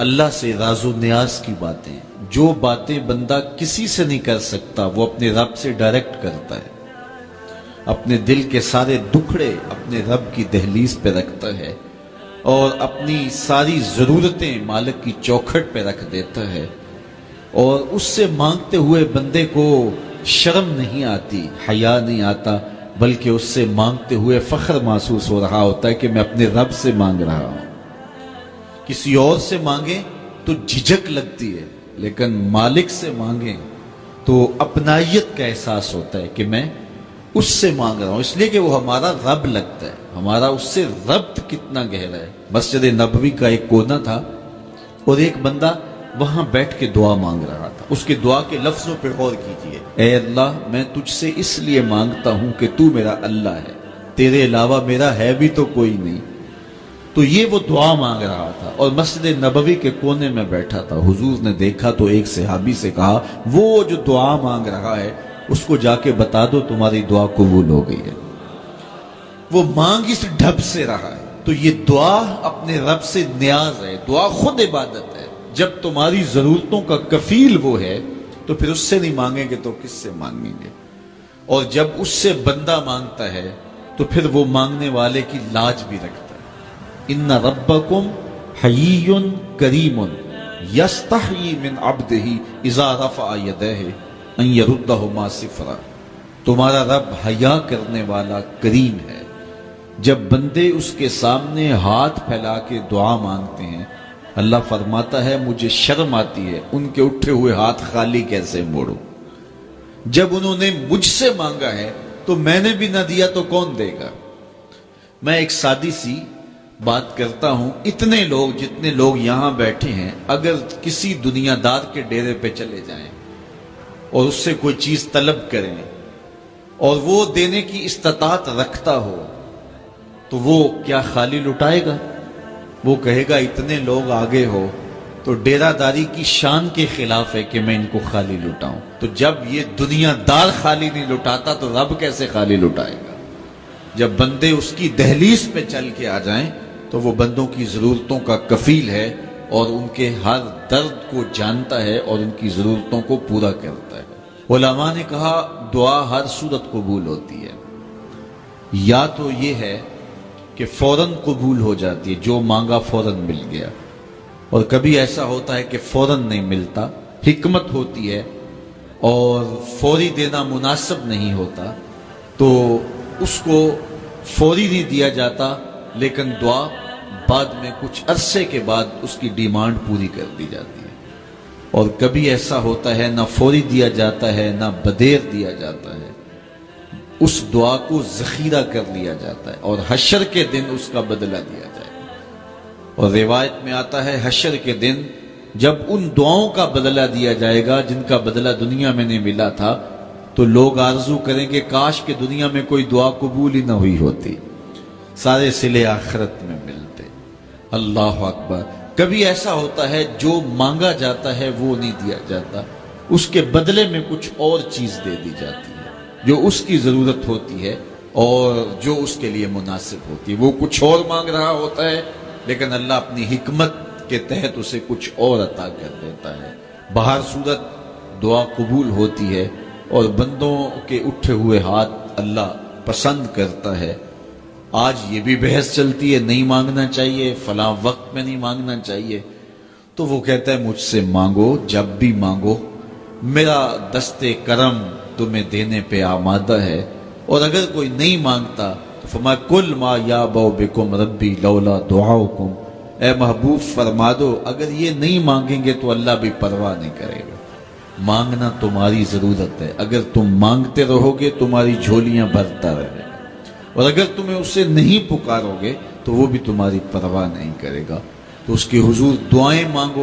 اللہ سے راز و نیاز کی باتیں۔ جو باتیں بندہ کسی سے نہیں کر سکتا، وہ اپنے رب سے ڈائریکٹ کرتا ہے۔ اپنے دل کے سارے دکھڑے اپنے رب کی دہلیز پہ رکھتا ہے اور اپنی ساری ضرورتیں مالک کی چوکھٹ پہ رکھ دیتا ہے۔ اور اس سے مانگتے ہوئے بندے کو شرم نہیں آتی، حیا نہیں آتا، بلکہ اس سے مانگتے ہوئے فخر محسوس ہو رہا ہوتا ہے کہ میں اپنے رب سے مانگ رہا ہوں۔ کسی اور سے مانگیں تو جھجک لگتی ہے، لیکن مالک سے مانگیں تو اپنائیت کا احساس ہوتا ہے کہ میں اس سے مانگ رہا ہوں۔ اس لیے کہ وہ ہمارا رب لگتا ہے۔ ہمارا اس سے ربط کتنا گہرا ہے۔ مسجد نبوی کا ایک کونا تھا اور ایک بندہ وہاں بیٹھ کے دعا مانگ رہا تھا۔ اس کے دعا کے لفظوں پہ غور کیجیے۔ اے اللہ، میں تجھ سے اس لیے مانگتا ہوں کہ تو میرا اللہ ہے۔ تیرے علاوہ میرا ہے بھی تو کوئی نہیں۔ تو یہ وہ دعا مانگ رہا تھا اور مسجد نبوی کے کونے میں بیٹھا تھا۔ حضور نے دیکھا تو ایک صحابی سے کہا، وہ جو دعا مانگ رہا ہے، اس کو جا کے بتا دو، تمہاری دعا قبول ہو گئی ہے۔ وہ مانگ اس ڈھب سے رہا ہے۔ تو یہ دعا اپنے رب سے نیاز ہے، دعا خود عبادت ہے۔ جب تمہاری ضرورتوں کا کفیل وہ ہے، تو پھر اس سے نہیں مانگیں گے تو کس سے مانگیں گے؟ اور جب اس سے بندہ مانگتا ہے، تو پھر وہ مانگنے والے کی لاج بھی رکھتا ہے۔ ان ربکم حیی کریم یستحیی من عبدہ اذا رفع یدہ ان یردہما صفرا۔ تمہارا رب حیا کرنے والا کریم ہے۔ جب بندے اس کے سامنے ہاتھ پھیلا کے دعا مانگتے ہیں، اللہ فرماتا ہے، مجھے شرم آتی ہے، ان کے اٹھے ہوئے ہاتھ خالی کیسے موڑوں؟ جب انہوں نے مجھ سے مانگا ہے، تو میں نے بھی نہ دیا تو کون دے گا؟ میں ایک سادی سی بات کرتا ہوں، اتنے لوگ جتنے لوگ یہاں بیٹھے ہیں، اگر کسی دنیا دار کے ڈیرے پہ چلے جائیں اور اس سے کوئی چیز طلب کریں اور وہ دینے کی استطاعت رکھتا ہو، تو وہ کیا خالی لٹائے گا؟ وہ کہے گا، اتنے لوگ آگے ہو، تو ڈیرہ داری کی شان کے خلاف ہے کہ میں ان کو خالی لٹاؤں۔ تو جب یہ دنیا دار خالی نہیں لٹاتا، تو رب کیسے خالی لٹائے گا؟ جب بندے اس کی دہلیز پہ چل کے آ جائیں تو وہ بندوں کی ضرورتوں کا کفیل ہے اور ان کے ہر درد کو جانتا ہے اور ان کی ضرورتوں کو پورا کرتا ہے۔ علماء نے کہا، دعا ہر صورت قبول ہوتی ہے۔ یا تو یہ ہے کہ فوراً قبول ہو جاتی ہے، جو مانگا فوراً مل گیا۔ اور کبھی ایسا ہوتا ہے کہ فوراً نہیں ملتا، حکمت ہوتی ہے اور فوری دینا مناسب نہیں ہوتا، تو اس کو فوری نہیں دیا جاتا۔ لیکن دعا بعد میں کچھ عرصے کے بعد اس کی ڈیمانڈ پوری کر دی جاتی ہے۔ اور کبھی ایسا ہوتا ہے نہ فوری دیا جاتا ہے، نہ بدیر دیا جاتا ہے۔ اس دعا کو ذخیرہ کر لیا جاتا ہے اور حشر کے دن اس کا بدلہ دیا جائے۔ اور روایت میں آتا ہے، حشر کے دن جب ان دعاؤں کا بدلہ دیا جائے گا جن کا بدلہ دنیا میں نہیں ملا تھا، تو لوگ آرزو کریں گے، کاش کے دنیا میں کوئی دعا قبول ہی نہ ہوئی ہوتی۔ سارے سلے آخرت میں ملتے۔ اللہ اکبر۔ کبھی ایسا ہوتا ہے جو مانگا جاتا ہے وہ نہیں دیا جاتا۔ اس کے بدلے میں کچھ اور چیز دے دی جاتی ہے۔ جو اس کی ضرورت ہوتی ہے اور جو اس کے لیے مناسب ہوتی ہے۔ وہ کچھ اور مانگ رہا ہوتا ہے، لیکن اللہ اپنی حکمت کے تحت اسے کچھ اور عطا کر دیتا ہے۔ باہر صورت دعا قبول ہوتی ہے اور بندوں کے اٹھے ہوئے ہاتھ اللہ پسند کرتا ہے۔ آج یہ بھی بحث چلتی ہے، نہیں مانگنا چاہیے، فلاں وقت میں نہیں مانگنا چاہیے۔ تو وہ کہتا ہے، مجھ سے مانگو، جب بھی مانگو۔ میرا دست کرم تمہیں دینے پہ آمادہ ہے۔ اور اگر کوئی نہیں مانگتا، تو فرمایا، کل ما یا بو بکم ربی لولا دعاؤکم۔ اے محبوب، فرما دو، اگر یہ نہیں مانگیں گے تو اللہ بھی پرواہ نہیں کرے گا۔ مانگنا تمہاری ضرورت ہے۔ اگر تم مانگتے رہو گے، تمہاری جھولیاں بھرتا رہے۔ اور اگر تمہیں اسے نہیں پکارو گے تو وہ بھی تمہاری پرواہ نہیں کرے گا۔ تو اس کے حضور دعائیں مانگو۔